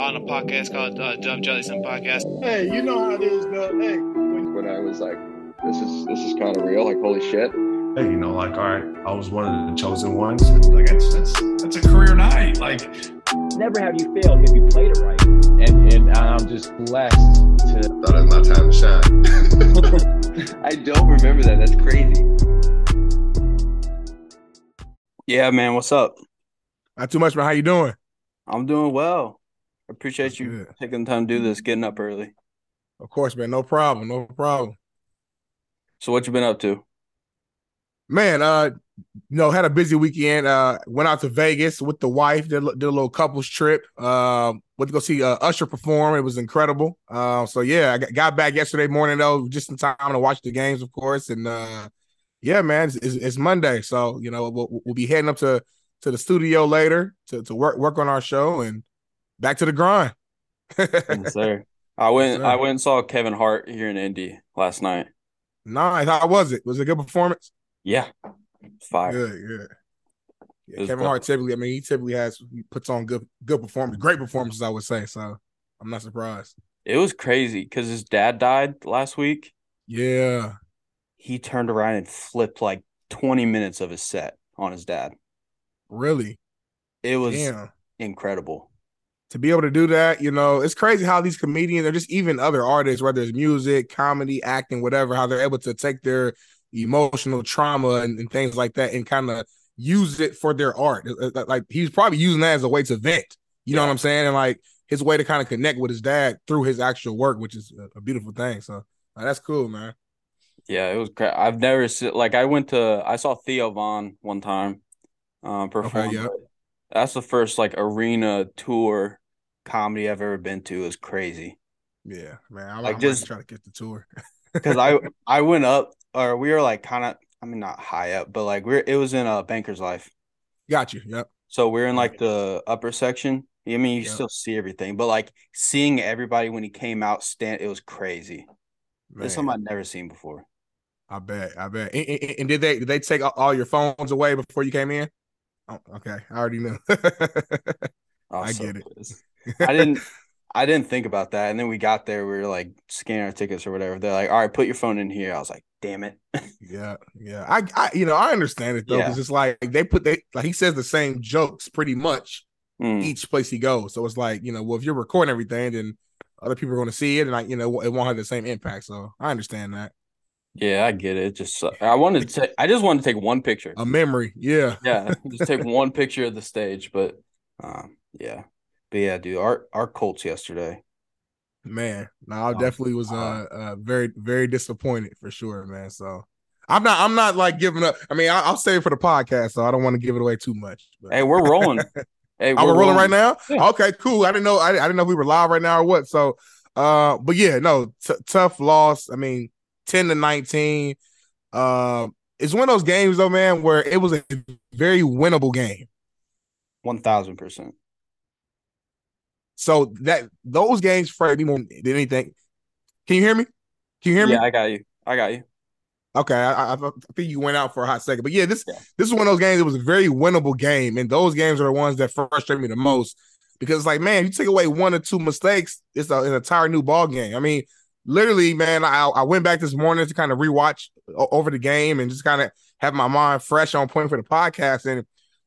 on a podcast called uh, Dub Jellison Podcast. Hey, you know how it is, Dub. Hey, when, when I was like, this is this is kind of real. Like, holy shit. Hey, you know, like, all right, I was one of the chosen ones. Like, that's that's that's a career night. Like, never have you failed if you played it right. And and I'm just blessed to. Thought it was my time to shine. I don't remember that. That's crazy. Yeah, man. What's up? Not too much, man. How you doing? I'm doing well. Appreciate That's you good. taking the time to do this, getting up early. Of course, man. No problem. No problem. So, what you been up to? Man, uh, you know, had a busy weekend. Uh, went out to Vegas with the wife. Did, did a little couples trip. Um, Uh, went to go see uh, Usher perform. It was incredible. Uh, so yeah, I got- back yesterday morning though, just in time to watch the games, of course. And uh, yeah, man, it's, it's, it's Monday, so you know we'll, we'll be heading up to to the studio later to to work work on our show and back to the grind. Yes, sir. I went. sir. I went and saw Kevin Hart here in Indy last night. nice. How was it? Was it a good performance? Yeah, fire. Good, good. Yeah, Kevin. Hart typically, I mean, he typically has he puts on good good performance, great performances, I would say. So I'm not surprised. It was crazy because his dad died last week. Yeah, He turned around and flipped like 20 minutes of his set on his dad. really. It was Damn. incredible. To be able to do that, you know, it's crazy how these comedians or just even other artists, whether it's music, comedy, acting, whatever, how they're able to take their emotional trauma and, and things like that and kind of use it for their art. Uh, uh, Like he's probably using that as a way to vent. You know Yeah. what I'm saying? And like his way to kind of connect with his dad through his actual work, which is a, beautiful thing. So uh, that's cool, man. Yeah, it was. Cra- I've never seen like I went to. I saw Theo Von one time, um, perform. yeah. That's the first like arena tour comedy I've ever been to. It was crazy. Yeah, man. I, Like, I just- try to get the tour. because I I went up or we were like kind of I mean not high up but like we're it was in a Bankers Life Got you. Yep. so we're in like the upper section I mean you Yeah. still see everything but like seeing everybody when he came out stand it was crazy Man, it's something I'd never seen before I bet. I bet. And, and- and did they did they take all your phones away before you came in? Oh, okay, I already knew. I, I so get it. I didn't I didn't think about that and then we got there we were like scanning our tickets or whatever they're like all right put your phone in here I was like damn it yeah, yeah. I, I, you know, I understand it though, Yeah. because it's like they put they like he says the same jokes pretty much Mm. each place he goes. So it's like you know, well, if you're recording everything, then other people are going to see it, and like you know, it won't have the same impact. So I understand that. Yeah I get it It just I wanted to I just wanted to take one picture A memory, yeah. yeah, just take one picture of the stage, but um, yeah, but yeah, dude, our our Colts yesterday. Man, no, I Oh, definitely was uh, uh very very disappointed for sure, man. So I'm not I'm not like giving up. I mean, I, I'll save it for the podcast, so I don't want to give it away too much. But. Hey, we're rolling. Hey, Are we we're rolling right now? Yeah. Okay, cool. I didn't know. I, I didn't know if we were live right now or what. So, uh, but yeah, no, t- tough loss. I mean, ten to nineteen. Um, it's one of those games though, man, where it was a very winnable game. One thousand percent. So that those games frightened me more than anything. Can you hear me? Can you hear me? Yeah, I got you. I got you. Okay, I, I, I think you went out for a hot second, but yeah, this Yeah. this is one of those games. It was a very winnable game, and those games are the ones that frustrate me the most because it's like, man, you take away one or two mistakes, it's a, an entire new ball game. I mean, literally, man, I I went back this morning to kind of rewatch over the game and just kind of have my mind fresh on point for the podcast, and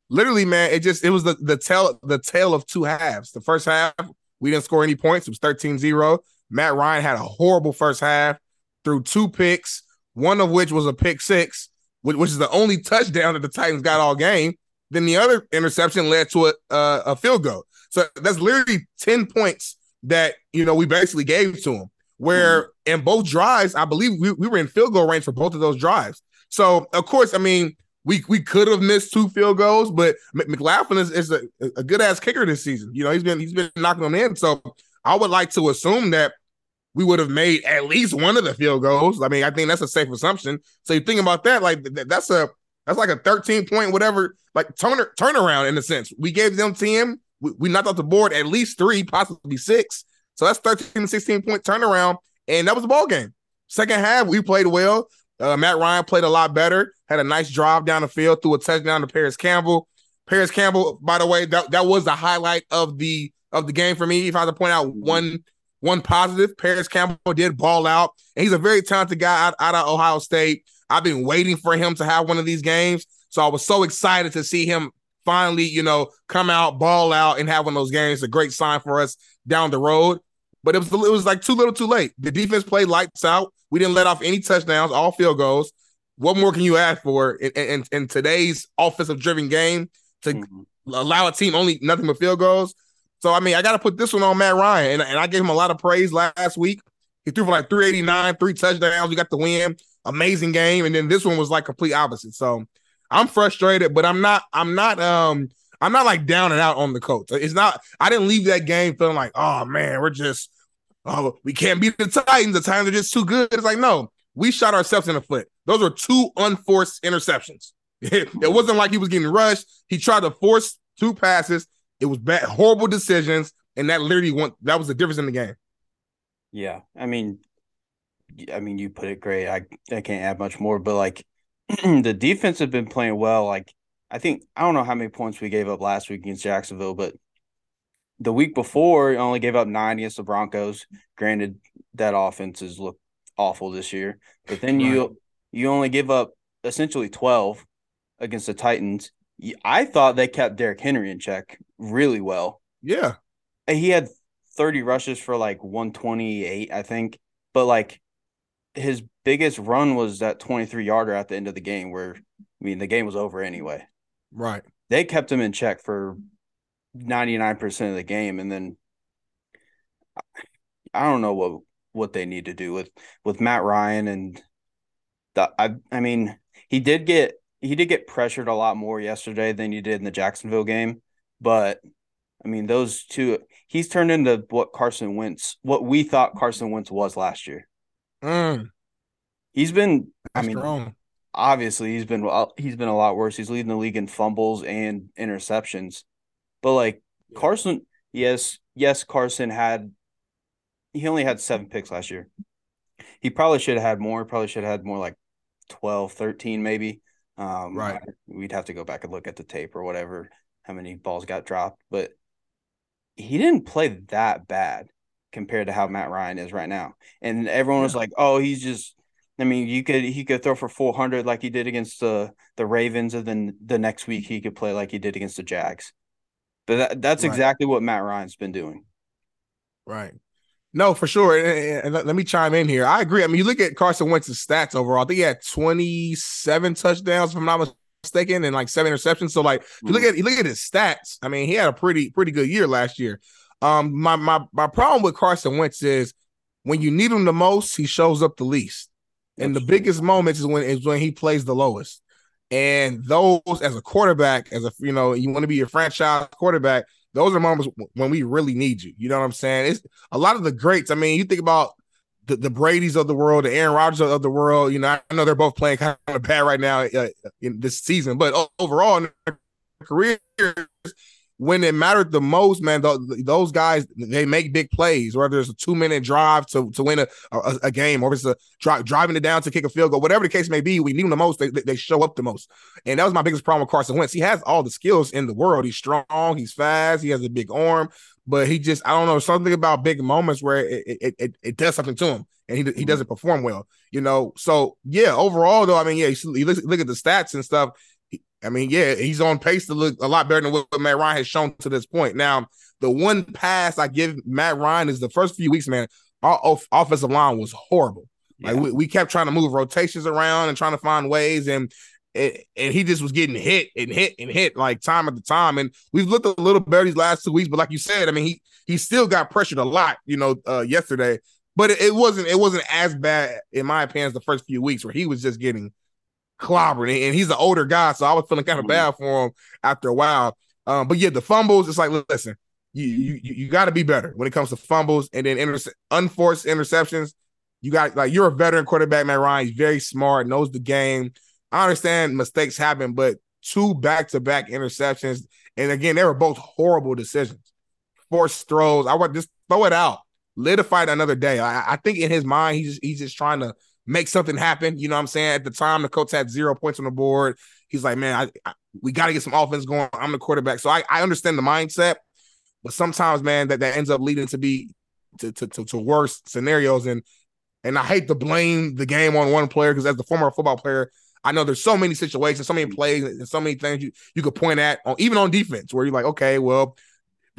literally, man, it just it was the the tale the tale of two halves. The first half, we didn't score any points. It was 13-0. Matt Ryan had a horrible first half, threw two picks one of which was a pick six, which, which is the only touchdown that the Titans got all game. Then the other interception led to a, a field goal. So that's literally 10 points that, you know, we basically gave to him. Where mm-hmm. in both drives, I believe we, we were in field goal range for both of those drives. So, of course, I mean, we we could have missed two field goals, but Mc- McLaughlin is, is a, a good ass kicker this season. You know, he's been he's been knocking them in. So I would like to assume that we would have made at least one of the field goals. I mean, I think that's a safe assumption. So you think about that, like th- that's a that's like a 13 point whatever, like turner turnaround in a sense. We gave them 10, we, we knocked off the board at least three, possibly six. So that's 13 to 16 point turnaround, and that was the ball game. Second half, we played well. Uh, Matt Ryan played a lot better. Had a nice drive down the field, threw a touchdown to Parris Campbell. Parris Campbell, by the way, that, that was the highlight of the of the game for me. If I had to point out one one positive, Parris Campbell did ball out, and he's a very talented guy out, out of Ohio State. I've been waiting for him to have one of these games, so I was so excited to see him finally, you know, come out, ball out, and have one of those games. A great sign for us down the road. But it was it was like too little, too late. The defense played lights out. We didn't let off any touchdowns, all field goals. What more can you ask for in, in, in today's offensive driven game to mm-hmm. allow a team only nothing but field goals? So I mean, I got to put this one on Matt Ryan, and, and I gave him a lot of praise last week. He threw for like 389, three touchdowns. We got the win, amazing game, and then this one was like complete opposite. So I'm frustrated, but I'm not. I'm not. Um, I'm not like down and out on the coach. It's not. I didn't leave that game feeling like, oh man, we're just, oh, we can't beat the Titans. The Titans are just too good. It's like no, we shot ourselves in the foot. Those were two unforced interceptions. it wasn't like he was getting rushed. He tried to force two passes. It was bad, horrible decisions, and that literally went. That was the difference in the game. Yeah, I mean, I mean, you put it great. I I can't add much more, but like the defense have been playing well. Like I think I don't know how many points we gave up last week against Jacksonville, but the week before only gave up nine against the Broncos. Granted, that offense has looked awful this year, but then you you only give up essentially twelve against the Titans. I thought they kept Derrick Henry in check really well. Yeah, he had thirty rushes for like one twenty eight, I think, but like his biggest run was that 23 yarder at the end of the game where I mean the game was over anyway. Right. They kept him in check for 99% of the game and then I don't know what what they need to do with with Matt Ryan and the I I mean he did get he did get pressured a lot more yesterday than he did in the Jacksonville game, but I mean those two he's turned into what Carson Wentz what we thought Carson Wentz was last year. Mm. He's been. That's I mean, strong. Obviously he's been he's been a lot worse. He's leading the league in fumbles and interceptions, but like yeah. Carson, yes, yes, Carson had. He only had seven picks last year. He probably should have had more. Probably should have had more like 12, 13 maybe. Um, right. We'd have to go back and look at the tape or whatever, how many balls got dropped. But he didn't play that bad compared to how Matt Ryan is right now. And everyone was like, "Oh, he's just." I mean, you could he could throw for four hundred like he did against the the Ravens, and then the next week he could play like he did against the Jags. But that, that's right. exactly what Matt Ryan's been doing. Right. No, for sure. And, and, let me chime in here. I agree. I mean, you look at Carson Wentz's stats overall. I think he had 27 touchdowns, if I'm not mistaken, and like seven interceptions. So, like, mm-hmm. you look at you look at his stats. I mean, he had a pretty pretty good year last year. Um, my my my problem with Carson Wentz is when you need him the most, he shows up the least. And the biggest moments is when is when he plays the lowest. And those as a quarterback, as a you know, you want to be your franchise quarterback, those are moments when we really need you. You know what I'm saying? It's a lot of the greats. I mean, you think about the, the Brady's of the world, the Aaron Rodgers of the world. You know, I know they're both playing kind of bad right now uh, in this season, but overall in their careers, when it mattered the most, man, those guys they make big plays. Whether it's a two minute drive to, to win a, a, a game, or it's a dri- driving it down to kick a field goal, whatever the case may be, we need them the most. They, they show up the most, and that was my biggest problem with Carson Wentz. He has all the skills in the world. He's strong, he's fast, he has a big arm, but he just I don't know something about big moments where it it, it, it does something to him, and he he mm-hmm. doesn't perform well. You know, so yeah, overall though, I mean, yeah, you look, look at the stats and stuff. I mean, yeah, he's on pace to look a lot better than what Matt Ryan has shown to this point. Now, the one pass I give Matt Ryan is the first few weeks, man. Our off- offensive line was horrible. Yeah. Like we, we kept trying to move rotations around and trying to find ways, and it, and he just was getting hit and hit and hit like time at the time. And we've looked a little better these last two weeks, but like you said, I mean, he he still got pressured a lot, you know, uh, yesterday. But it, it wasn't it wasn't as bad in my opinion as the first few weeks where he was just getting clobbering, and he's an older guy, so I was feeling kind of bad for him after a while. Um, but yeah, the fumbles, it's like, listen, you you you got to be better when it comes to fumbles and then unforced interceptions. You got like you're a veteran quarterback, Matt Ryan. He's very smart, knows the game. I understand mistakes happen, but two back to back interceptions, and again, they were both horrible decisions. Forced throws. I would just throw it out, live to fight another day. I, I think in his mind, he's just, he's just trying to make something happen. You know what I'm saying? At the time, the Colts had zero points on the board. He's like, man, I, I, we got to get some offense going. I'm the quarterback. So I, I understand the mindset, but sometimes, man, that, that ends up leading to be to, to, to, to worse scenarios. And and I hate to blame the game on one player because as the former football player, I know there's so many situations, so many plays, and so many things you, you could point at on even on defense where you're like, okay, well,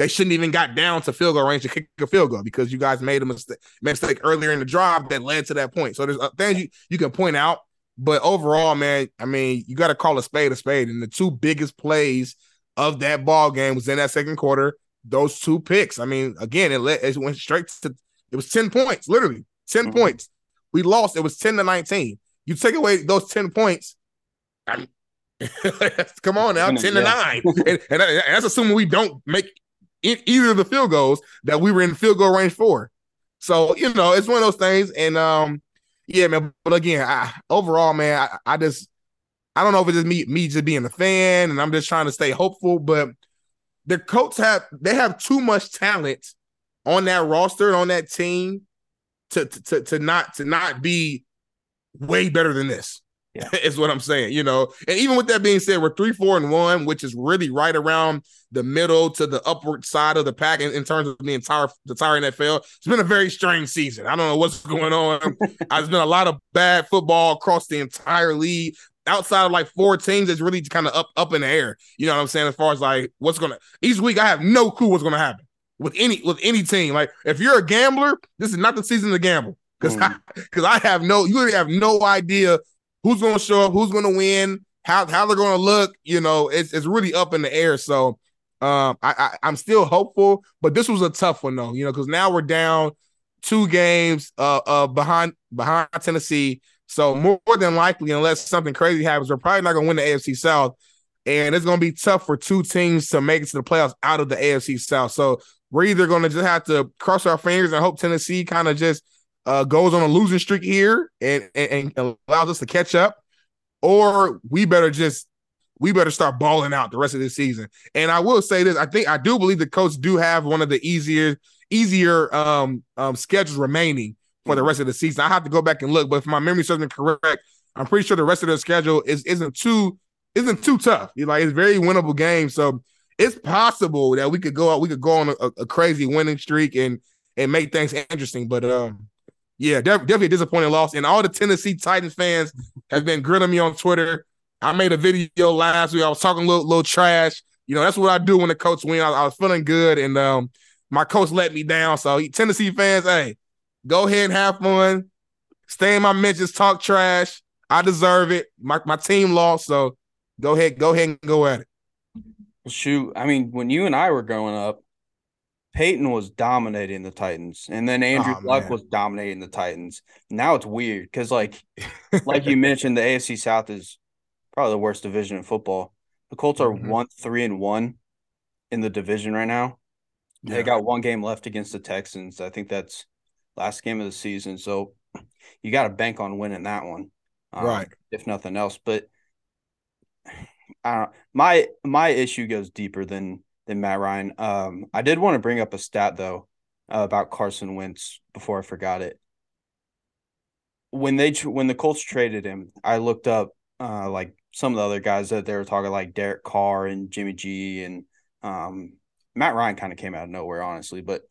they shouldn't even got down to field goal range to kick a field goal because you guys made a mistake, mistake earlier in the drive that led to that point. So there's uh, things you, you can point out, but overall, man, I mean, you got to call a spade a spade. And the two biggest plays of that ball game was in that second quarter. Those two picks. I mean, again, it, let, it went straight to it was 10 points, literally 10 mm-hmm. points. We lost. It was 10 to 19. You take away those 10 points. I, come on now, 10 to 9. and, and, that's assuming we don't make either of the field goals that we were in field goal range for. So, you know, it's one of those things. And um, yeah, man. But again, I, overall, man, I, I just I don't know if it's just me, me just being a fan and I'm just trying to stay hopeful, but the Colts have they have too much talent on that roster and on that team to to to not to not be way better than this. Yeah. is what I'm saying, you know. And even with that being said, we're three, four, and one, which is really right around the middle to the upward side of the pack in, in terms of the entire the entire NFL. It's been a very strange season. I don't know what's going on. There's been a lot of bad football across the entire league. Outside of like four teams, it's really kind of up up in the air. You know what I'm saying? As far as like what's gonna each week, I have no clue what's gonna happen with any with any team. Like if you're a gambler, this is not the season to gamble because mm. because I, I, have no you really have no idea who's going to show up, who's going to win, how how they're going to look. You know, it's it's really up in the air. So um, I, I am still hopeful, but this was a tough one though. You know, because now we're down two games uh uh behind behind Tennessee. So more than likely, unless something crazy happens, we're probably not going to win the AFC South. And it's going to be tough for two teams to make it to the playoffs out of the AFC South. So we're either going to just have to cross our fingers and hope Tennessee kind of just uh, goes on a losing streak here and, and, and allows us to catch up, or we better just we better start balling out the rest of this season. And I will say this: I think I do believe the Colts do have one of the easier easier um, um, schedules remaining for the rest of the season. I have to go back and look, but if my memory serves me correct, I'm pretty sure the rest of the schedule is isn't too isn't too tough. You like it's very winnable game, so it's possible that we could go out, we could go on a, a crazy winning streak and and make things interesting. But um, yeah, def- definitely a disappointing loss. And all the Tennessee Titans fans have been grilling me on Twitter. I made a video last week. I was talking a little, little trash. You know, that's what I do when the Colts win. I, I was feeling good, and um, my Colts let me down. So Tennessee fans, hey, go ahead and have fun. Stay in my mentions, talk trash. I deserve it. My my team lost, so go ahead, go ahead and go at it. Shoot, I mean, when you and I were growing up, Peyton was dominating the Titans, and then Andrew oh, Luck man. was dominating the Titans. Now it's weird because, like, like you mentioned, the AFC South is probably the worst division in football. The Colts are mm-hmm. one three and one in the division right now. Yeah. They got one game left against the Texans. I think that's last game of the season. So you got to bank on winning that one, um, right? If nothing else, but uh, my my issue goes deeper than than Matt Ryan. Um, I did want to bring up a stat though uh, about Carson Wentz before I forgot it. When they when the Colts traded him, I looked up uh, like some of the other guys that they were talking like Derek Carr and Jimmy G and um, Matt Ryan kind of came out of nowhere, honestly. But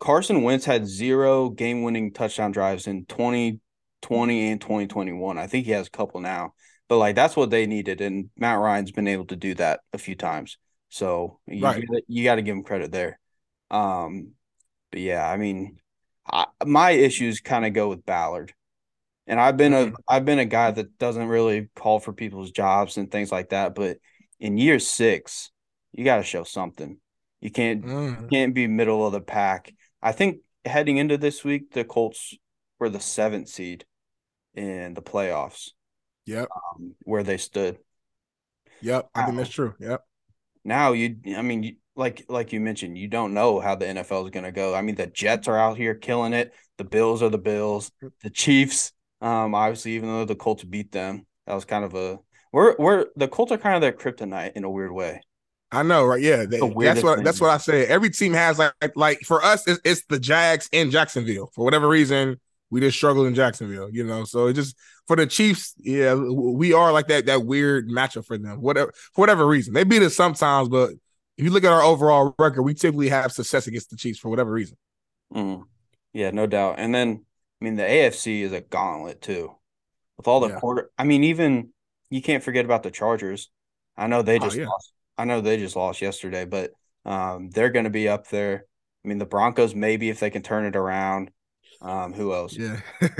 Carson Wentz had zero game winning touchdown drives in 2020 and 2021. I think he has a couple now, but like that's what they needed. And Matt Ryan's been able to do that a few times. So you, right. you got to give him credit there. Um, but yeah, I mean, I, my issues kind of go with Ballard, and I've been mm-hmm. a I've been a guy that doesn't really call for people's jobs and things like that. But in year six, you got to show something. You can't mm. can't be middle of the pack. I think heading into this week, the Colts were the seventh seed in the playoffs. Yep, um, where they stood. Yep, I think that's true. Yep now you I mean you, like like you mentioned, you don't know how the NFL is going to go. I mean, the Jets are out here killing it. The Bills are the Bills. The Chiefs, um, obviously, even though the Colts beat them, that was kind of a we're we're the Colts are kind of their kryptonite in a weird way. I know, right? Yeah, they, that's what thing. that's what I say. Every team has like like for us, it's, it's the Jags in Jacksonville for whatever reason. We just struggle in Jacksonville, you know. So it just for the Chiefs, yeah, we are like that that weird matchup for them. Whatever for whatever reason, they beat us sometimes, but if you look at our overall record, we typically have success against the Chiefs for whatever reason. Mm. Yeah, no doubt. And then, I mean, the AFC is a gauntlet too, with all the Yeah. quarter. I mean, even you can't forget about the Chargers. I know they Oh, just yeah. lost. I know they just lost yesterday, but um, they're going to be up there. I mean, the Broncos maybe if they can turn it around. Um, who else? Yeah.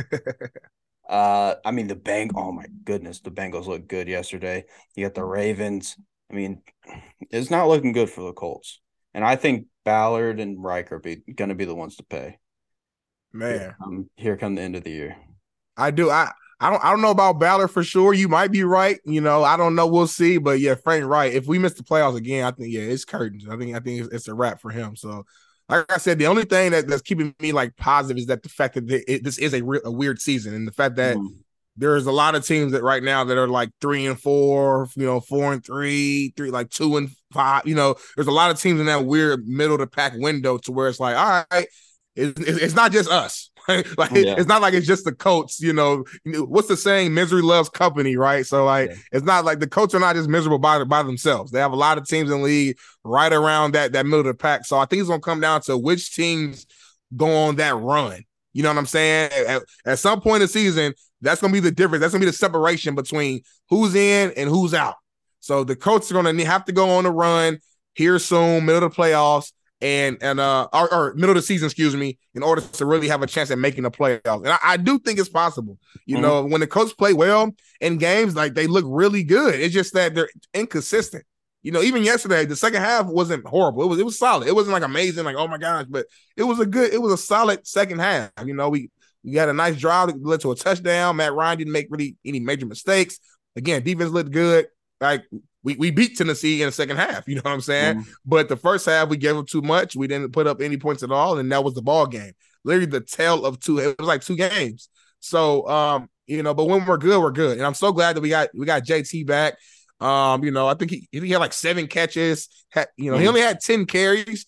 Uh, I mean, the Bang. Oh my goodness, the Bengals looked good yesterday. You got the Ravens. I mean, it's not looking good for the Colts, and I think Ballard and Reich are be, going to be the ones to pay. Man. Um, here come the end of the year. I do. I I don't I don't know about Ballard for sure. You might be right. You know, I don't know. We'll see. But yeah, Frank Reich. If we miss the playoffs again, I think yeah, it's curtains. I think I think it's, it's a wrap for him. So, like I said, the only thing that, that's keeping me like positive is that the fact that it, this is a, re- a weird season, and the fact that Mhm. there's a lot of teams that right now that are like three and four, you know, four and three, three like two and five. You know, there's a lot of teams in that weird middle to pack window to where it's like, all right, it's, it's not just us. like Yeah. it's not like it's just the Colts. You know, what's the saying? Misery loves company, right? So like, Yeah. it's not like the Colts are not just miserable by by themselves. They have a lot of teams in the league right around that that middle of the pack. So I think it's gonna come down to which teams go on that run. You know what I'm saying? At, at some point in the season, that's gonna be the difference. That's gonna be the separation between who's in and who's out. So the coaches are gonna have to go on the run here soon, middle of the playoffs, and and uh or, or middle of the season, excuse me, in order to really have a chance at making the playoffs. And I, I do think it's possible. You Mhm. know, when the coaches play well in games, like they look really good. It's just that they're inconsistent. You know, even yesterday, the second half wasn't horrible. It was it was solid. It wasn't like amazing, like oh my gosh, but it was a good, it was a solid second half. You know, we we had a nice drive that led to a touchdown. Matt Ryan didn't make really any major mistakes. Again, defense looked good. Like we, we beat Tennessee in the second half. You know what I'm saying? Mhm. But the first half we gave them too much. We didn't put up any points at all, and that was the ball game. Literally the tale of two. It was like two games. So um, you know, but when we're good, we're good. And I'm so glad that we got we got JT back. Um, you know, I think he, he had like seven catches. Had, you know, he Mhm. only had 10 carries,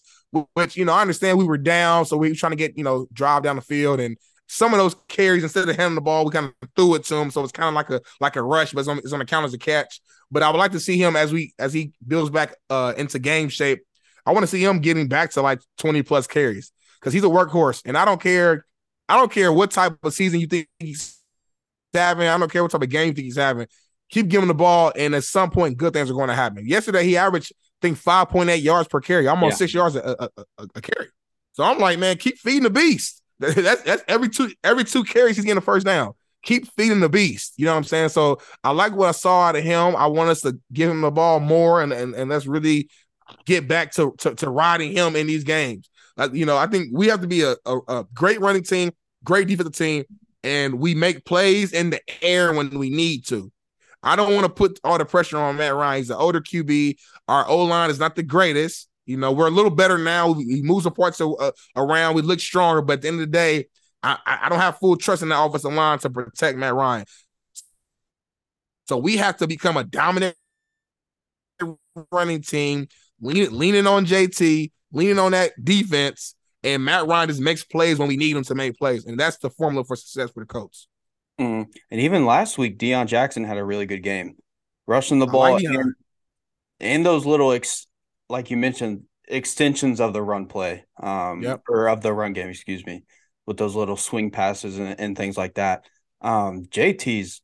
which you know, I understand we were down, so we were trying to get, you know, drive down the field and some of those carries instead of handing the ball, we kind of threw it to him. So it's kind of like a like a rush, but it's on, it's on the count as a catch. But I would like to see him as we as he builds back uh into game shape. I want to see him getting back to like 20 plus carries because he's a workhorse. And I don't care, I don't care what type of season you think he's having. I don't care what type of game you think he's having. Keep giving the ball, and at some point, good things are going to happen. Yesterday, he averaged, I think, 5.8 yards per carry, almost Yeah. six yards a, a, a, a carry. So I'm like, man, keep feeding the beast. That's that's every two every two carries he's getting a first down. Keep feeding the beast. You know what I'm saying? So I like what I saw out of him. I want us to give him the ball more and and, and let's really get back to, to to riding him in these games. Like, you know, I think we have to be a, a, a great running team, great defensive team, and we make plays in the air when we need to. I don't want to put all the pressure on Matt Ryan. He's an older QB. Our O line is not the greatest. You know, we're a little better now. He moves the parts uh, around. We look stronger, but at the end of the day, I, I don't have full trust in the offensive line to protect Matt Ryan. So we have to become a dominant running team, lean, leaning on JT, leaning on that defense, and Matt Ryan just makes plays when we need him to make plays, and that's the formula for success for the Colts. Mhm. And even last week, Deon Jackson had a really good game, rushing the ball like and, and those little, ex, like you mentioned, extensions of the run play, um, Yep. or of the run game, excuse me, with those little swing passes and, and things like that. Um, JT's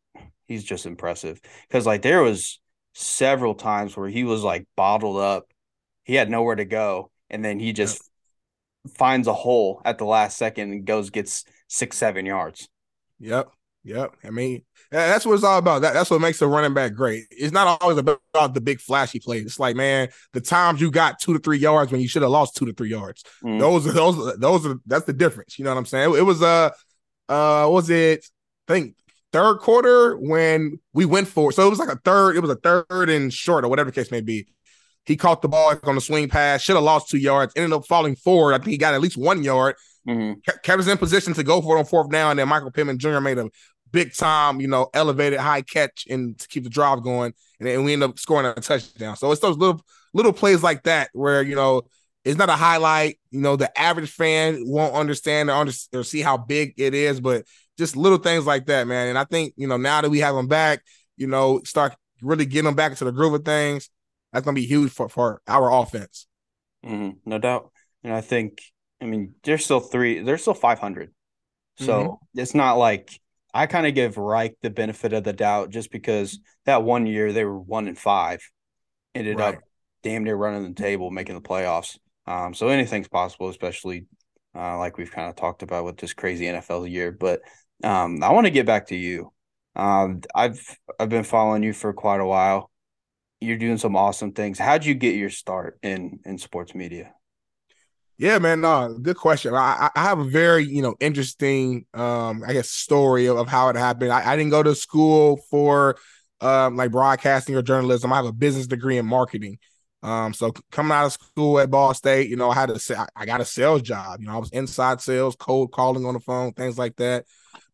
he's just impressive because like there was several times where he was like bottled up, he had nowhere to go, and then he just finds a hole at the last second and goes gets six seven yards. Yep. Yep. I mean, that's what it's all about. That, that's what makes a running back great. It's not always about the big flashy plays. It's like, man, the times you got two to three yards when you should have lost two to three yards. Mm. Those are those those are that's the difference. You know what I'm saying? It was uh uh was it I think third quarter when we went for it. So it was like a third, it was a third and short or whatever the case may be. He caught the ball on the swing pass, should have lost two yards, ended up falling forward. I think he got at least one yard Mhm. kept us in position to go for it on fourth down. And then Michael Pittman Jr. made a big time, you know, elevated high catch and to keep the drive going. And then we end up scoring a touchdown. So it's those little little plays like that where you know it's not a highlight. You know, the average fan won't understand or, under, or see how big it is, but just little things like that, man. And I think you know now that we have them back, you know, start really getting them back into the groove of things. that's gonna be huge for for our offense. Mhm, no doubt. And I think, I mean, they're still three, they're still 500. So Mm-hmm. it's not like I kind of give Reich the benefit of the doubt just because that one year they were one and five, ended Right. up damn near running the table, making the playoffs. Um, so anything's possible, especially uh, like we've kind of talked about with this crazy NFL year. But um, I want to get back to you. Um, I've I've been following you for quite a while. You're doing some awesome things. How'd you get your start in in sports media? Yeah, man. No, good question. I, I I have a very, you know, interesting, um, I guess, story of, of how it happened. I, I didn't go to school for, um, like broadcasting or journalism. I have a business degree in marketing. Um, so coming out of school at Ball State, you know, I had to say I got a sales job. You know, I was inside sales, cold calling on the phone, things like that.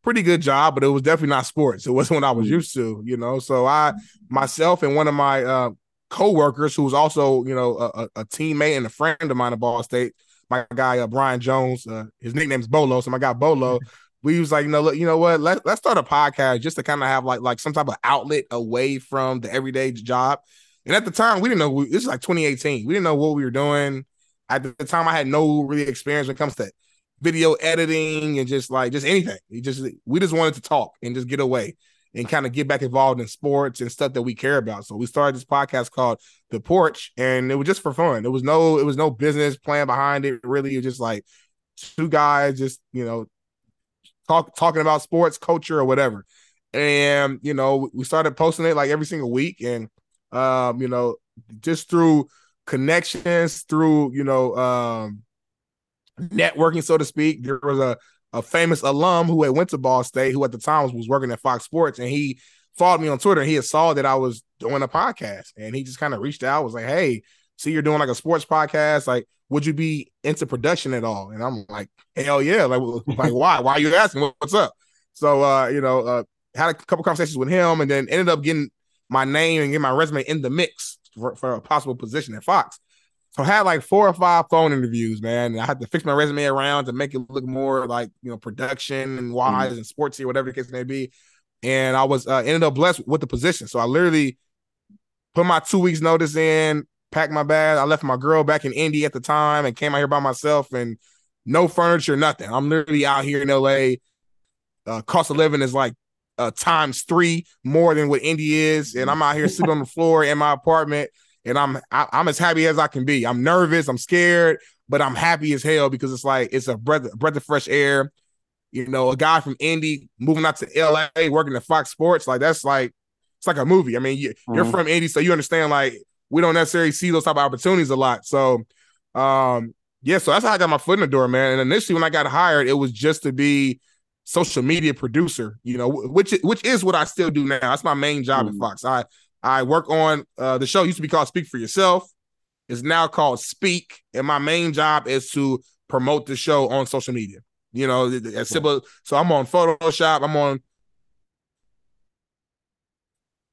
Pretty good job, but it was definitely not sports. It wasn't what I was used to, you know. So I myself and one of my uh co-workers who was also, you know, a- a teammate and a friend of mine at Ball State, my guy uh, Brian Jones, uh, his nickname's Bolo. So my guy Bolo, we was like, you know, look, you know what? Let, let's start a podcast just to kind of have like like some type of outlet away from the everyday job. And at the time, we didn't know we, this is like 2018. We didn't know what we were doing. At the time, I had no really experience when it comes to video editing and just like just anything. We just we just wanted to talk and just get away and kind of get back involved in sports and stuff that we care about. So we started this podcast called The Porch, and it was just for fun. It was no it was no business plan behind it. Really, it was just like two guys just you know talk talking about sports, culture, or whatever. And you know, we started posting it like every single week, and um, you know, just through connections, through you know, um, networking, so to speak. There was a a famous alum who had went to Ball State, who at the time was, working at Fox Sports, and he followed me on Twitter. And he saw that I was doing a podcast, and he just kind of reached out, was like, "Hey, see, you're doing like a sports podcast. Like, would you be into production at all?" And I'm like, "Hell yeah! Like, like why? Why are you asking? What's up?" So, uh, you know, uh, had a couple conversations with him, and then ended up getting my name and getting my resume in the mix for, for a possible position at Fox. So I had like four or five phone interviews, man. And I had to fix my resume around to make it look more like you know production and wise and sportsy, whatever the case may be. And I was uh, ended up blessed with the position. So I literally put my two weeks notice in, packed my bag. I left my girl back in Indy at the time and came out here by myself and no furniture, nothing. I'm literally out here in LA. Uh, cost of living is like uh, times three more than what Indy is, and I'm out here sitting on the floor in my apartment, and I'm I, I'm as happy as I can be. I'm nervous, I'm scared, but I'm happy as hell because it's like it's a breath breath of fresh air. You know, a guy from Indy moving out to LA, working at Fox Sports, like that's like it's like a movie. I mean, you, you're Mhm. from Indy, so you understand like we don't necessarily see those type of opportunities a lot. So, um, yeah, so that's how I got my foot in the door, man. And initially, when I got hired, it was just to be social media producer, you know, which which is what I still do now. That's my main job at Mhm. Fox. I I work on uh, the show used to be called Speak for Yourself. It's now called Speak, and my main job is to promote the show on social media. You know, as simple. So I'm on Photoshop. I'm on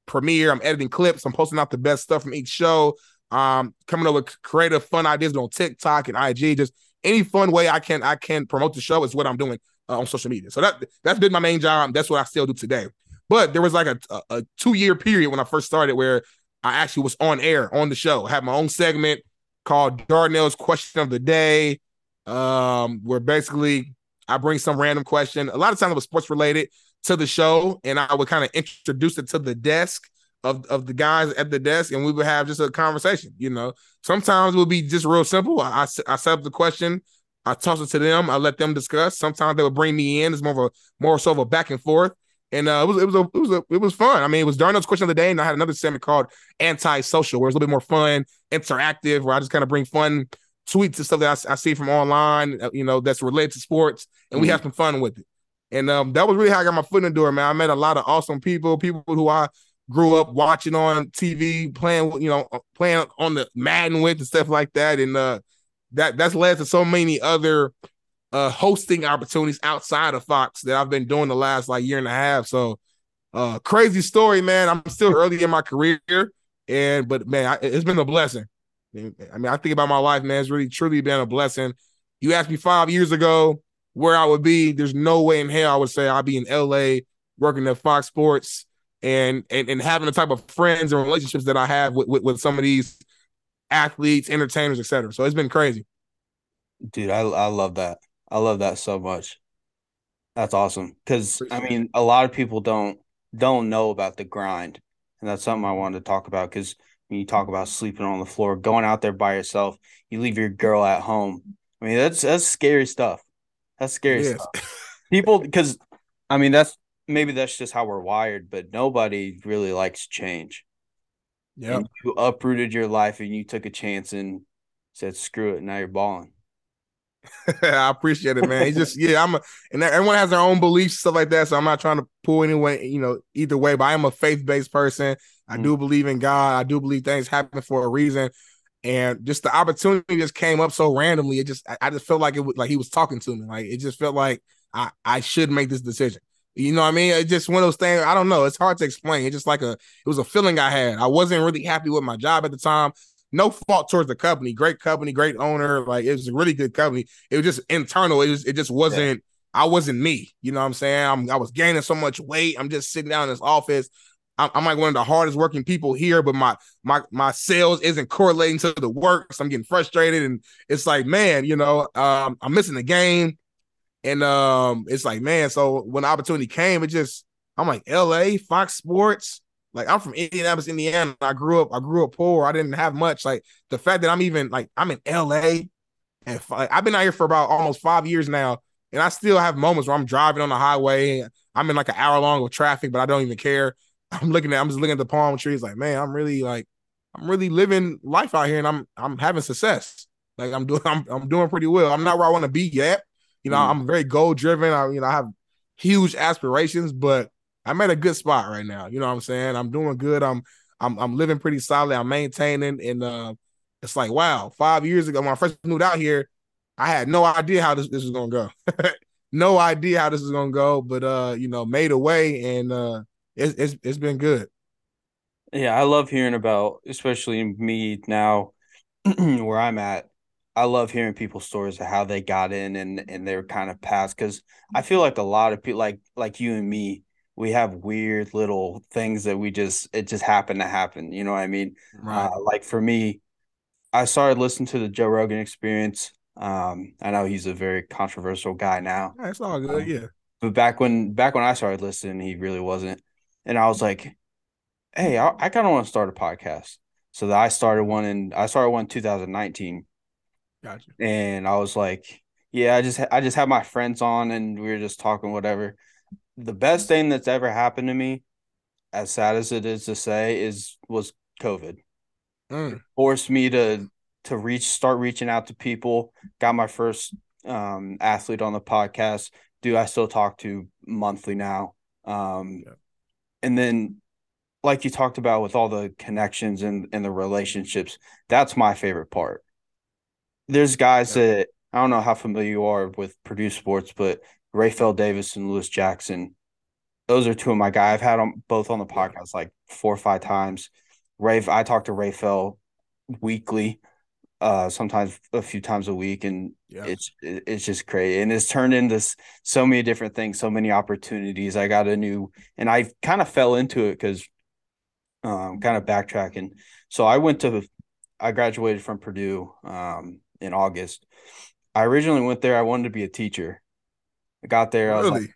Premiere. I'm editing clips. I'm posting out the best stuff from each show. Um, coming up with creative, fun ideas on TikTok and IG. Just any fun way I can I can promote the show is what I'm doing uh, on social media. So that that's been my main job. That's what I still do today. But there was like a, a, a two year period when I first started where I actually was on air on the show. I had my own segment called Darnell's Question of the Day, um, where basically I bring some random question. A lot of times it was sports related to the show, and I would kind of introduce it to the desk of, of the guys at the desk, and we would have just a conversation. You know, sometimes it would be just real simple. I, I, set up the question, I toss it to them, I let them discuss. Sometimes they would bring me in. It's more of a more so of a back and forth. And uh, it was it was a, it was a, it was fun. I mean, it was Darnell's question of the day, and I had another segment called Anti-Social, where it's a little bit more fun, interactive, where I just kind of bring fun tweets and stuff that I, I see from online, uh, you know, that's related to sports, and we have some fun with it. And um, that was really how I got my foot in the door, man. I met a lot of awesome people, people who I grew up watching on TV, playing, you know, uh, playing on the Madden with and stuff like that. And uh, that that's led to so many other uh hosting opportunities outside of Fox that I've been doing the last like year and a half. So uh crazy story, man. I'm still early in my career, and but man, I, it's been a blessing. I mean, I think about my life, man. It's really truly been a blessing. You asked me five years ago where I would be. There's no way in hell I would say I'd be in LA working at Fox Sports. and and, and having the type of friends and relationships that I have with, with, with some of these athletes, entertainers, etc. So it's been crazy. Dude, I I love that. I love that so much. That's awesome. Cause I mean, a lot of people don't don't know about the grind. And that's something I wanted to talk about because when you talk about sleeping on the floor, going out there by yourself, you leave your girl at home. I mean, that's that's scary stuff. That's scary Yes. stuff. People because I mean that's maybe that's just how we're wired, but nobody really likes change. Yeah. You uprooted your life and you took a chance and said, screw it, now you're balling. I appreciate it, man. It's just yeah, I'm a and everyone has their own beliefs, stuff like that. So I'm not trying to pull anyone, you know, either way. But I am a faith based person. I Mm. do believe in God. I do believe things happen for a reason. And just the opportunity just came up so randomly. It just I, I just felt like it was like he was talking to me. Like it just felt like I I should make this decision. You know what I mean? It's just one of those things. I don't know. It's hard to explain. It's just like a it was a feeling I had. I wasn't really happy with my job at the time. No fault towards the company. Great company, great owner. Like it was a really good company. It was just internal. It was it just wasn't I wasn't me. You know what I'm saying? I'm, I was gaining so much weight. I'm just sitting down in this office. I'm, I'm like one of the hardest working people here, but my my my sales isn't correlating to the work. So I'm getting frustrated, and it's like, man, you know, um, I'm missing the game, and um, it's like, man. So when the opportunity came, it just, I'm like, L.A. Fox Sports. Like I'm from Indianapolis, Indiana. I grew up. I grew up poor. I didn't have much. Like the fact that I'm even like I'm in L.A. and I've been out here for about almost five years now, and I still have moments where I'm driving on the highway. I'm in like an hour long of traffic, but I don't even care. I'm looking at I'm just looking at the palm trees like, man, I'm really like I'm really living life out here and I'm I'm having success. Like I'm doing I'm I'm doing pretty well. I'm not where I want to be yet. You know, Mm. I'm very goal driven. I you know, I have huge aspirations, but I'm at a good spot right now. You know what I'm saying? I'm doing good. I'm I'm I'm living pretty solid. I'm maintaining and uh it's like wow, 5 years ago when I first moved out here, I had no idea how this this was to go. no idea how this is to go, but uh you know, made a way and uh it's it's it's been good. Yeah, I love hearing about, especially me now where I'm at. I love hearing people's stories of how they got in and and their kind of past because I feel like a lot of people like like you and me, we have weird little things that we just it just happened to happen. You know what I mean? Uh, like for me, I started listening to the Joe Rogan Experience. Um, I know he's a very controversial guy now, Yeah, it's all good. Yeah. but back when back when I started listening, he really wasn't. And I was like, "Hey, I, I kind of want to start a podcast." So that I started one in I started one in 2019, Gotcha. and I was like, "Yeah, I just I just had my friends on, and we were just talking whatever." The best thing that's ever happened to me, as sad as it is to say, is was COVID Mm. forced me to to reach start reaching out to people got my first um athlete on the podcast Do i still talk to monthly now um Yeah. and then like you talked about with all the connections and and the relationships that's my favorite part there's guys Yeah. that i don't know how familiar you are with purdue sports but Rapheal davis and lewis jackson those are two of my guys i've had them both on the podcast like four or five times Rafe, I talk to Rapheal weekly, uh, sometimes a few times a week, and Yeah. it's it's just crazy, and it's turned into so many different things, so many opportunities. I got a new, and I kind of fell into it because, um, kind of backtracking. So I went to, I graduated from Purdue, um, in August. I originally went there. I wanted to be a teacher. I got there. I was like, really?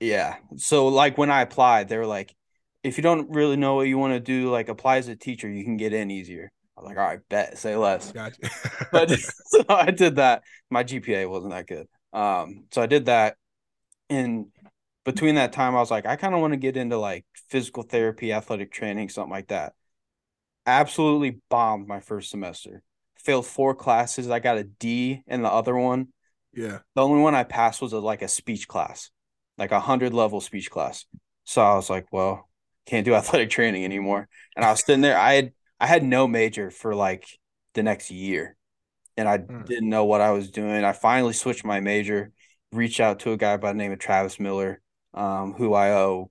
yeah. So like when I applied, they were like, if you don't really know what you want to do, like apply as a teacher, you can get in easier. I was like, all right, bet, say less. gotcha. But so I did that. My GPA wasn't that good. Um, so I did that. And between that time, I was like, I kind of want to get into like physical therapy, athletic training, something like that. Absolutely bombed my first semester. Failed four classes. I got a D in the other one. Yeah. The only one I passed was a, like a speech class, like a hundred level speech class. So I was like, well, can't do athletic training anymore. And I was sitting there. I had I had no major for like the next year, and I Hmm. didn't know what I was doing. I finally switched my major. Reached out to a guy by the name of Travis Miller, um, who I owe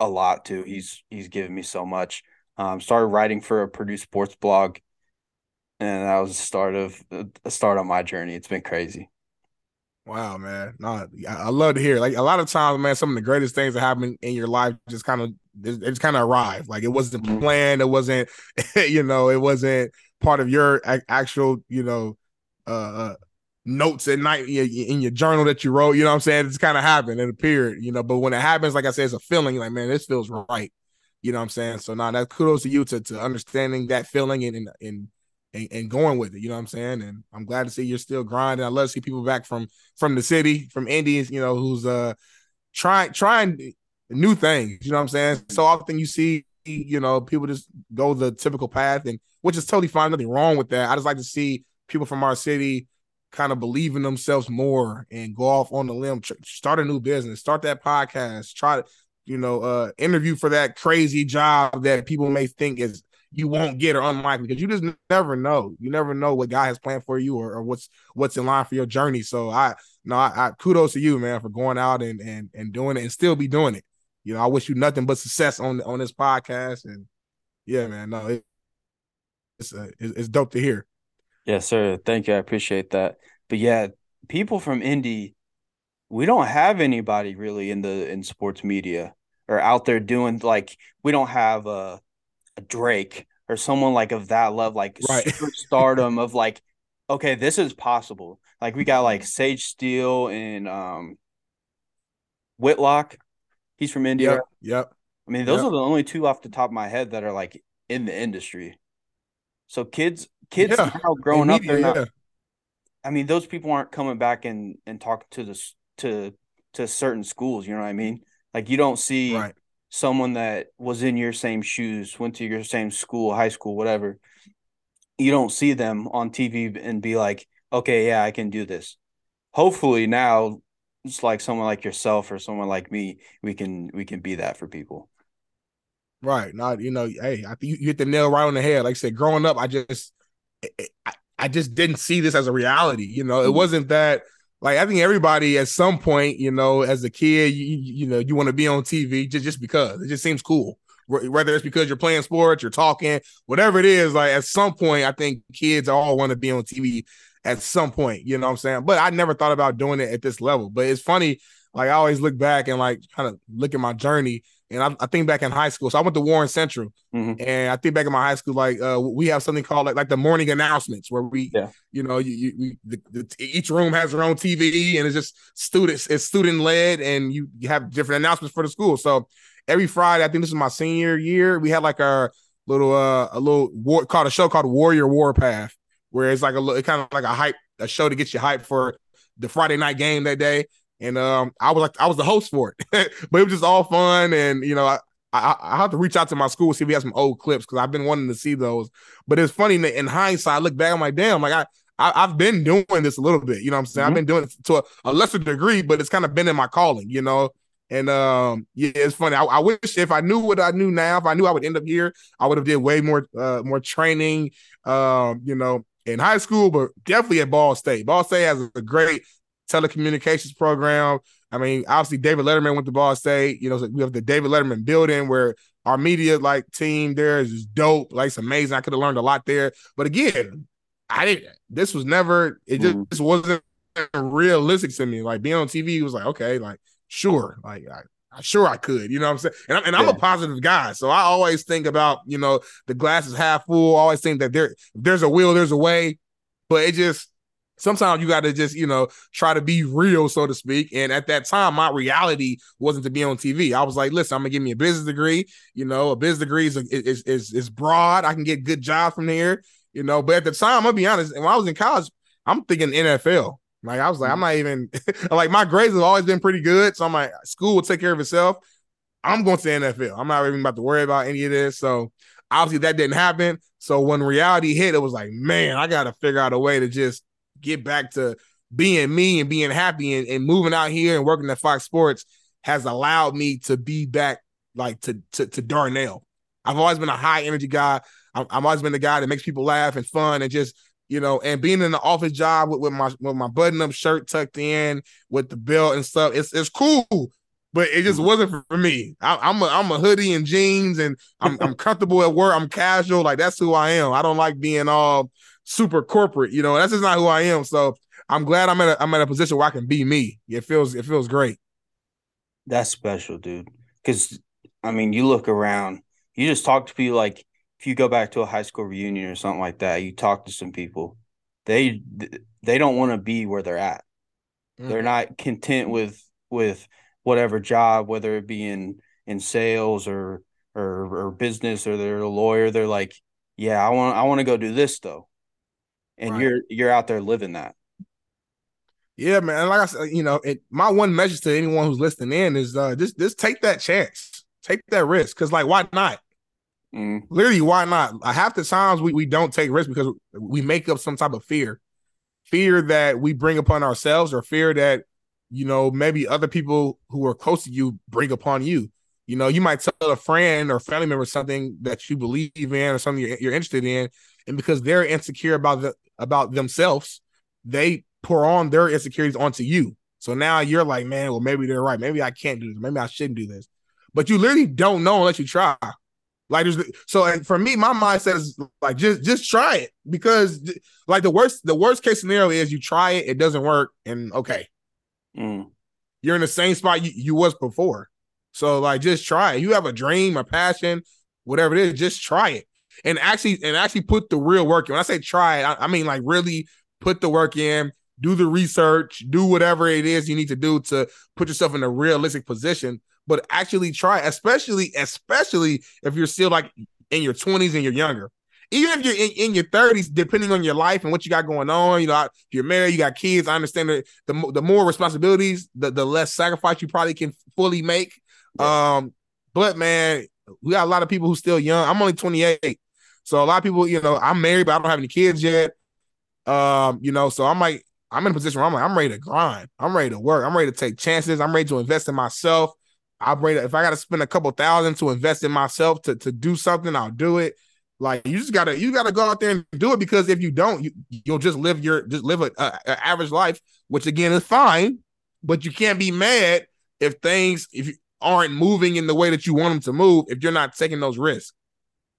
a lot to. He's he's given me so much. Um, started writing for a Purdue sports blog, and that was the start of the start on my journey. It's been crazy. Wow, man. No, I, love to hear. Like a lot of times, man, some of the greatest things that happen in your life just kind of it just kind of arrive. Like it wasn't Mhm. planned. It wasn't, you know, it wasn't part of your actual, you know, uh, uh notes at night in your, journal that you wrote. You know what I'm saying? It's kind of happened. It appeared, you know. But when it happens, like I said, it's a feeling. Like man, this feels right. You know what I'm saying? So now that kudos to you to to understanding that feeling and and and and, and going with it. You know what I'm saying? And I'm glad to see you're still grinding. I love to see people back from from the city, from Indians, you know, who's uh trying trying new things. You know what I'm saying? So often you see, you know, people just go the typical path, and which is totally fine. Nothing wrong with that. I just like to see people from our city kind of believe in themselves more and go off on the limb, tr- start a new business, start that podcast, try to, you know, uh interview for that crazy job that people may think is you won't get or unlikely because you just never know. You never know what God has planned for you or, or what's what's in line for your journey. So I no, I, I kudos to you, man, for going out and and and doing it and still be doing it. You know, I wish you nothing but success on on this podcast. And yeah, man, no, it, it's uh, it's dope to hear. Yes, sir. Thank you. I appreciate that. But yeah, people from Indy, we don't have anybody really in the in sports media or out there doing like we don't have a, a Drake or someone like of that level, like Right. super stardom of like, okay, this is possible. Like we got like Sage Steele and um Whitlock. He's from Indy. Yep, yep. I mean, those Yep. are the only two off the top of my head that are like in the industry. So kids, kids Yeah. now growing In up, they're not. yeah. I mean, those people aren't coming back and and talking to this to to certain schools. You know what I mean? Like you don't see Right. Someone that was in your same shoes, went to your same school, high school, whatever. You don't see them on TV and be like, okay, yeah, I can do this. Hopefully now, it's like someone like yourself or someone like me, we can we can be that for people. Right. Not, you know, hey, I think you, hit the nail right on the head. Like I said, growing up, I just I, I just didn't see this as a reality. You know, it Mhm. wasn't that like I think everybody at some point, you know, as a kid, you, you know, you want to be on TV just, just because it just seems cool. Whether it's because you're playing sports, you're talking, whatever it is, like at some point, I think kids all want to be on TV at some point, you know what I'm saying? But I never thought about doing it at this level. But it's funny, like I always look back and like kind of look at my journey. And I, I think back in high school. So I went to Warren Central. Mhm. And I think back in my high school, like uh, we have something called like like the morning announcements, where we, Yeah. you know, you, you we, the, the, each room has their own TV, and it's just students, it's student led, and you, you have different announcements for the school. So every Friday, I think this is my senior year, we had like our little uh a little war called a show called Warrior Warpath, where it's like a little it kind of like a hype a show to get you hyped for the Friday night game that day. And um, I was like, I was the host for it, but it was just all fun. And you know, I, I I have to reach out to my school see if we have some old clips because I've been wanting to see those. But it's funny that in hindsight, I look back, I'm like, damn, like I. I, I've been doing this a little bit, you know what I'm saying? I've been doing it to a, a lesser degree, but it's kind of been in my calling, you know. And um, yeah, it's funny. I, I wish if I knew what I knew now, if I knew I would end up here, I would have did way more uh more training, um, you know, in high school, but definitely at Ball State. Ball State has a great telecommunications program. I mean, obviously David Letterman went to Ball State. You know, we have the David Letterman building where our media like team there is just dope. Like it's amazing. I could have learned a lot there. But again, I didn't. This was never. It just, just wasn't realistic to me. Like being on TV was like okay, like sure, like I, I sure I could. You know what I'm saying? And, I'm, and I'm Yeah. a positive guy, so I always think about you know the glass is half full. I always think that there there's a will, there's a way. But it just sometimes you got to just you know try to be real, so to speak. And at that time, my reality wasn't to be on TV. I was like, listen, I'm gonna give me a business degree. You know, a business degree is is is, is broad. I can get good jobs from there. You know, but at the time, I'm gonna be honest. When I was in college, I'm thinking NFL. Like I was like, I'm mm. not even like my grades have always been pretty good. So I'm like, school will take care of itself. I'm going to the NFL. I'm not even about to worry about any of this. So obviously that didn't happen. So when reality hit, it was like, man, I got to figure out a way to just get back to being me and being happy and, and moving out here and working at Fox Sports has allowed me to be back like to to, to Darnell. I've always been a high energy guy. I'm, I've always been the guy that makes people laugh and fun and just you know, and being in the office job with, with my with my button up shirt tucked in with the belt and stuff, it's it's cool, but it just mm-hmm. wasn't for, for me. I, I'm a I'm a hoodie and jeans, and I'm I'm comfortable at work. I'm casual, like that's who I am. I don't like being all super corporate, you know. That's just not who I am. So I'm glad I'm at a, I'm at a position where I can be me. It feels it feels great. That's special, dude. Because I mean, you look around, you just talk to people. Like if you go back to a high school reunion or something like that, you talk to some people. They they don't want to be where they're at. Mm. They're not content with with whatever job, whether it be in in sales or or or business or they're a lawyer. They're like, yeah, I want I want to go do this though, and Right. you're you're out there living that. Yeah, man. And like I said, you know, it, my one message to anyone who's listening in is uh, just just take that chance, take that risk, because like, why not? Mm, Literally, why not? Half the times we, we don't take risks because we make up some type of fear, fear that we bring upon ourselves, or fear that you know maybe other people who are close to you bring upon you. You know, you might tell a friend or family member something that you believe in or something you're, you're interested in, and because they're insecure about the about themselves, they pour on their insecurities onto you. So now you're like, man, well, maybe they're right. Maybe I can't do this. Maybe I shouldn't do this. But you literally don't know unless you try. Like there's so and for me, my mindset is like just just try it because like the worst the worst case scenario is you try it, it doesn't work, and okay, mm. you're in the same spot you, you was before. So like just try it. You have a dream, a passion, whatever it is, just try it. And actually and actually put the real work in. When I say try it, I, I mean like really put the work in, do the research, do whatever it is you need to do to put yourself in a realistic position, but actually try, especially, especially if you're still like in your 20s and you're younger. Even if you're in, in your 30s, depending on your life and what you got going on, you know, if you're married, you got kids. I understand that the, the more responsibilities, the, the less sacrifice you probably can fully make. Um, but man, we got a lot of people who still young. I'm only 28. So a lot of people, you know, I'm married, but I don't have any kids yet. Um, you know, so I'm like, I'm in a position where I'm like, I'm ready to grind. I'm ready to work. I'm ready to take chances. I'm ready to invest in myself. I'm ready to, if I got to spend a couple thousand to invest in myself to, to do something, I'll do it. Like you just gotta you gotta go out there and do it because if you don't, you you'll just live your just live a, a, a average life, which again is fine, but you can't be mad if things if you aren't moving in the way that you want them to move if you're not taking those risks.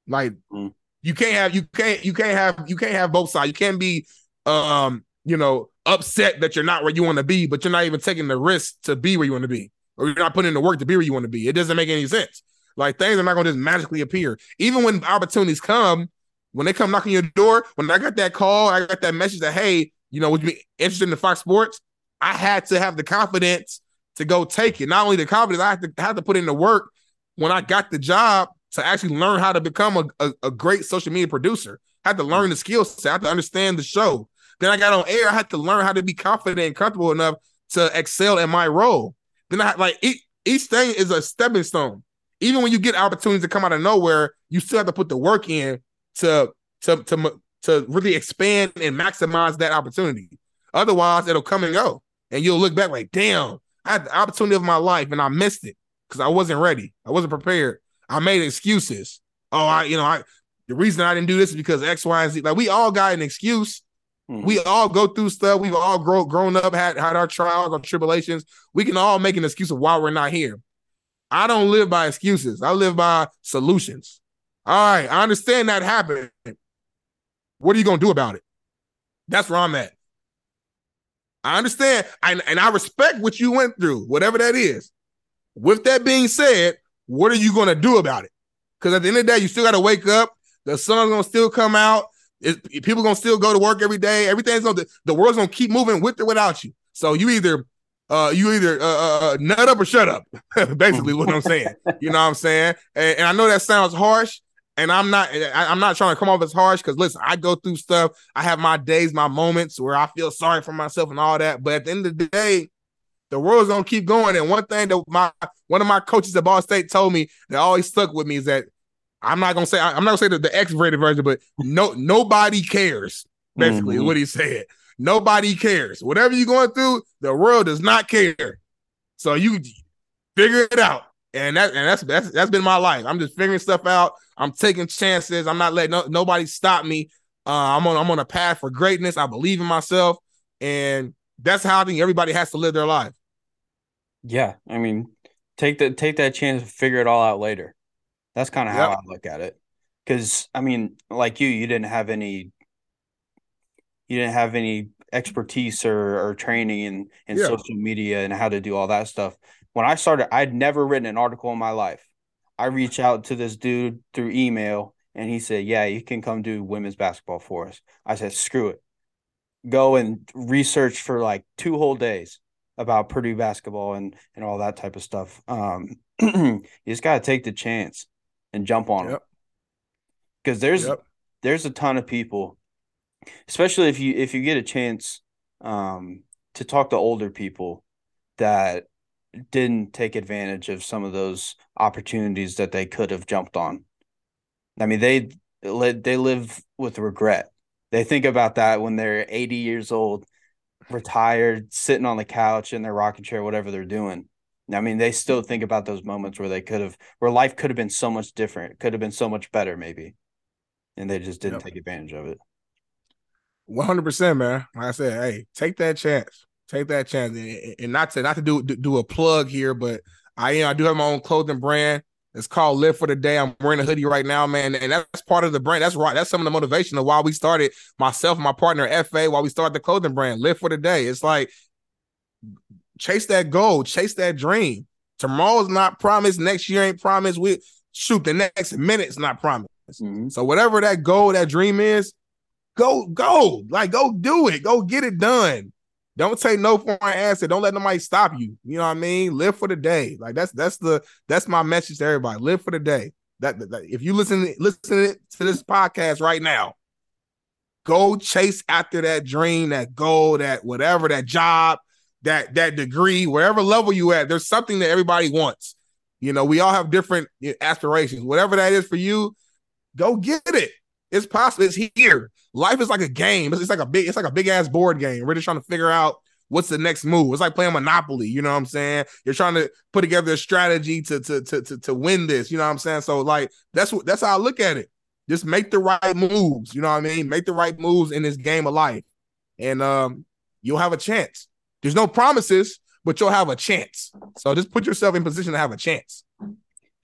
Like Mm. you can't have you can't you can't have you can't have both sides. You can't be um you know upset that you're not where you want to be, but you're not even taking the risk to be where you want to be, or you're not putting in the work to be where you want to be. It doesn't make any sense. Like things are not going to just magically appear. Even when opportunities come, when they come knocking your door, when I got that call, I got that message that hey, you know, would you be interested in the Fox Sports? I had to have the confidence to go take it. Not only the confidence, I had to to put in the work when I got the job to actually learn how to become a, a, a great social media producer. I had to learn the skill set. I had to understand the show. Then I got on air. I had to learn how to be confident and comfortable enough to excel in my role. Then I like each, each thing is a stepping stone. Even when you get opportunities to come out of nowhere, you still have to put the work in to to to to really expand and maximize that opportunity. Otherwise, it'll come and go, and you'll look back like, "Damn, I had the opportunity of my life and I missed it because I wasn't ready. I wasn't prepared. I made excuses. Oh, I you know I the reason I didn't do this is because X, Y, and Z. Like we all got an excuse." Mhm. We all go through stuff. We've all grow, grown up, had had our trials, our tribulations. We can all make an excuse of why we're not here. I don't live by excuses. I live by solutions. All right, I understand that happened. What are you gonna do about it? That's where I'm at. I understand, and, and I respect what you went through, whatever that is. With that being said, what are you gonna do about it? Because at the end of the day, you still gotta wake up. The sun's gonna still come out. It, people gonna still go to work every day. Everything's gonna the world's gonna keep moving with or without you. So you either uh you either uh, uh nut up or shut up. Basically, what I'm saying. You know what I'm saying? And, and I know that sounds harsh, and I'm not I'm not trying to come off as harsh because listen, I go through stuff. I have my days, my moments where I feel sorry for myself and all that. But at the end of the day, the world's gonna keep going. And one thing that my one of my coaches at Ball State told me that always stuck with me is that I'm not gonna say I'm not gonna say the, the X-rated version, but no nobody cares. Basically, Mhm. what he said. Nobody cares. Whatever you're going through, the world does not care. So you figure it out. And that and that's that's that's been my life. I'm just figuring stuff out. I'm taking chances. I'm not letting no, nobody stop me. Uh, I'm on I'm on a path for greatness. I believe in myself, and that's how I think everybody has to live their life. Yeah, I mean, take that take that chance to figure it all out later. That's kind of how Yep. I look at it. Because I mean, like you, you didn't have any, you didn't have any expertise or, or training in, in Yeah. social media and how to do all that stuff. When I started, I'd never written an article in my life. I reached out to this dude through email and he said, Yeah, you can come do women's basketball for us. I said, Screw it. Go and research for like two whole days about Purdue basketball and, and all that type of stuff. Um, you just got to take the chance and jump on Yep. it. Because there's Yep. there's a ton of people, especially if you if you get a chance um, to talk to older people that didn't take advantage of some of those opportunities that they could have jumped on. I mean, they they live with regret. They think about that when they're 80 years old, retired, sitting on the couch in their rocking chair, whatever they're doing. I mean, they still think about those moments where they could have, where life could have been so much different, could have been so much better, maybe, and they just didn't Yep. take advantage of it. One hundred percent, man. Like I said, hey, take that chance. Take that chance, and, and not to not to do do- a plug here, but I you know I do have my own clothing brand. It's called Live for the Day. I'm wearing a hoodie right now, man, and that's part of the brand. That's right. That's some of the motivation of why we started. Myself and my partner FA, why we started the clothing brand. Live for the Day. It's like chase that goal, chase that dream. Tomorrow's not promised. Next year ain't promised. We shoot the next minute's not promised. Mhm. So whatever that goal, that dream is, go, go, like go do it, go get it done. Don't take no for an answer. Don't let nobody stop you. You know what I mean? Live for the day. Like that's that's the that's my message to everybody. Live for the day. That, that- if you listen listen to this podcast right now, go chase after that dream, that goal, that whatever, that job, that that degree, wherever level you at. There's something that everybody wants. You know, we all have different aspirations. Whatever that is for you, go get it. It's possible. It's here. Life is like a game. It's, it's like a big. It's like a big ass board game. We're just trying to figure out what's the next move. It's like playing Monopoly. You know what I'm saying? You're trying to put together a strategy to to to to, to win this. You know what I'm saying? So like that's what that's how I look at it. Just make the right moves. You know what I mean? Make the right moves in this game of life, and um, you'll have a chance. There's no promises, but you'll have a chance. So just put yourself in position to have a chance.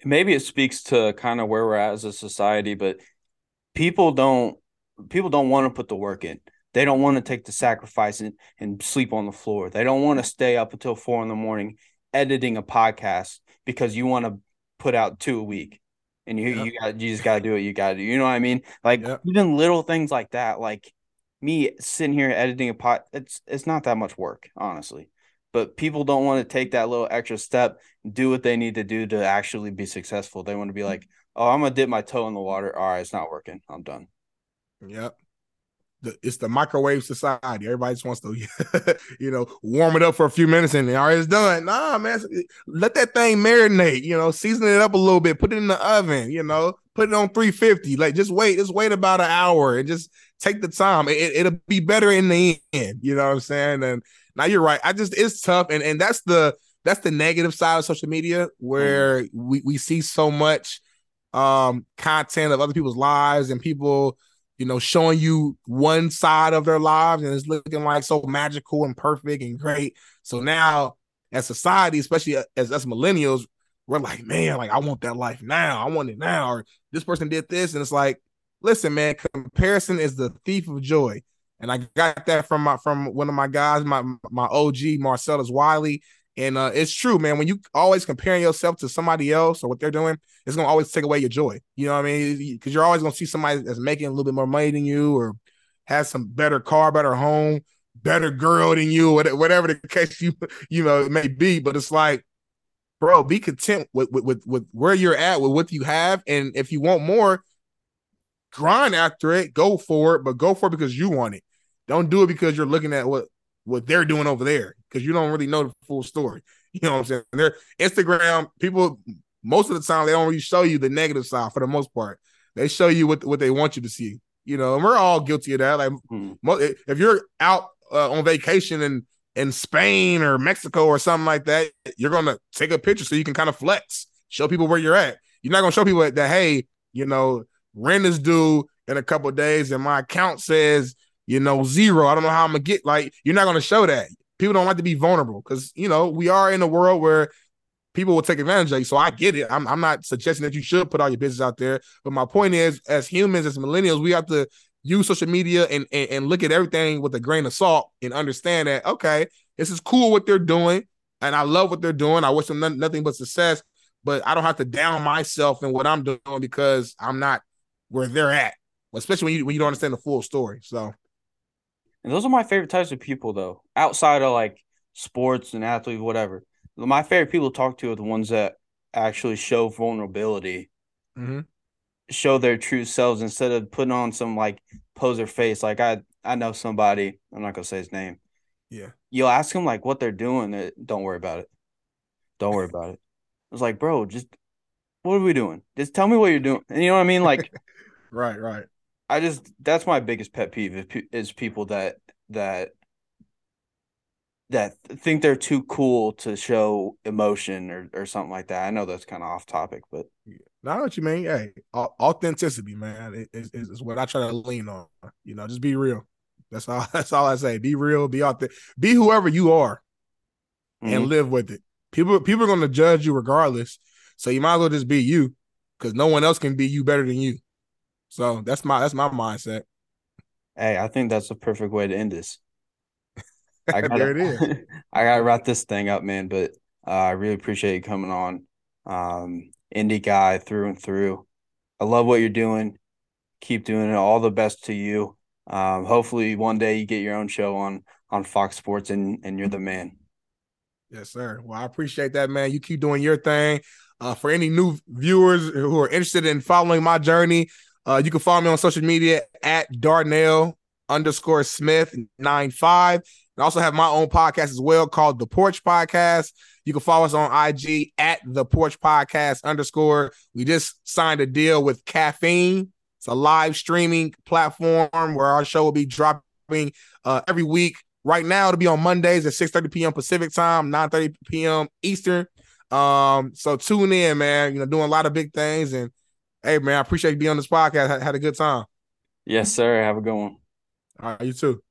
maybe it speaks to kind of where we're at as a society but people don't people don't want to put the work in they don't want to take the sacrifice and, and sleep on the floor they don't want to stay up until four in the morning editing a podcast because you want to put out two a week and you Yep. you got you just got to do what you got to do you know what i mean like Yep. even little things like that like me sitting here editing a pot it's it's not that much work honestly but people don't want to take that little extra step do what they need to do to actually be successful. They want to be hmm. like, oh, I'm gonna dip my toe in the water. All right, it's not working. I'm done. Yep. The, it's the microwave society. Everybody just wants to, you know, warm it up for a few minutes and all right, it's done. Nah, man, let that thing marinate. You know, season it up a little bit, put it in the oven. You know, put it on 350. Like, just wait, just wait about an hour and just take the time. It, it'll be better in the end. You know what I'm saying? And now you're right. I just it's tough, and and that's the that's the negative side of social media where we we see so much um content of other people's lives and people you know, showing you one side of their lives and it's looking like so magical and perfect and great. So now, as society, especially uh, as us millennials, we're like, man, like I want that life now. I want it now. Or this person did this, and it's like, listen, man, comparison is the thief of joy. And I got that from my from one of my guys, my my OG Marcellus Wiley. And uh, it's true, man. When you always comparing yourself to somebody else or what they're doing, it's gonna always take away your joy. You know what I mean? Because you're always gonna see somebody that's making a little bit more money than you, or has some better car, better home, better girl than you, whatever the case you you know it may be. But it's like, bro, be content with with with, with where you're at, with what you have, and if you want more, grind after it, go for it, but go for it because you want it. Don't do it because you're looking at what what they're doing over there because you don't really know the full story. You know what I'm saying? Their Instagram people most of the time they don't really show you the negative side for the most part. They show you what what they want you to see. You know, and we're all guilty of that. Like, Hmm. if you're out uh, on vacation in in Spain or Mexico or something like that, you're gonna take a picture so you can kind of flex, show people where you're at. You're not gonna show people that, hey, you know, rent is due in a couple of days, and my account says you know, zero. I don't know how I'm gonna get. Like, you're not gonna show that. People don't like to be vulnerable because you know we are in a world where people will take advantage of you. So I get it. I'm, I'm not suggesting that you should put all your business out there, but my point is, as humans, as millennials, we have to use social media and, and and look at everything with a grain of salt and understand that okay, this is cool what they're doing, and I love what they're doing. I wish them nothing but success, but I don't have to down myself in what I'm doing because I'm not where they're at, especially when you when you don't understand the full story. So, And those are my favorite types of people, though, outside of like sports and athletes, whatever. My favorite people to talk to are the ones that actually show vulnerability, mhm. show their true selves instead of putting on some like poser face. Like I, I know somebody. I'm not gonna say his name. yeah, You'll ask them like what they're doing. Don't worry about it. Don't worry about it. It's like, bro, just what are we doing? Just tell me what you're doing. And you know what I mean? Like, right, right. I just that's my biggest pet peeve is, people that that that think they're too cool to show emotion or or something like that. I know that's kind of off topic, but don't know what you mean. Hey, authenticity, man, is, is, is what I try to lean on. You know, just be real. That's all. That's all I say. Be real. Be authentic. Be whoever you are, and Mhm. live with it. People, people are going to judge you regardless. So you might as well just be you, because no one else can be you better than you. So that's my that's my mindset. hey, I think that's the perfect way to end this. I gotta, there it is. I gotta wrap this thing up, man. But uh, I really appreciate you coming on. Um, Indy guy through and through. I love what you're doing. Keep doing it. All the best to you. Um, hopefully one day you get your own show on on Fox Sports and and you're the man. Yes, sir. Well, I appreciate that, man. You keep doing your thing. Uh, for any new viewers who are interested in following my journey, uh, you can follow me on social media at Darnell underscore Smith nine five. I also have my own podcast as well called The Porch Podcast. You can follow us on IG at The Porch Podcast underscore. We just signed a deal with Caffeine. It's a live streaming platform where our show will be dropping uh, every week. Right now, it'll be on Mondays at 6:30 p.m. Pacific time, 9:30 p.m. Eastern. Um, so tune in, man. You know, doing a lot of big things. And hey, man, I appreciate you being on this podcast. Had, had a good time. Yes, sir. Have a good one. All right, you too.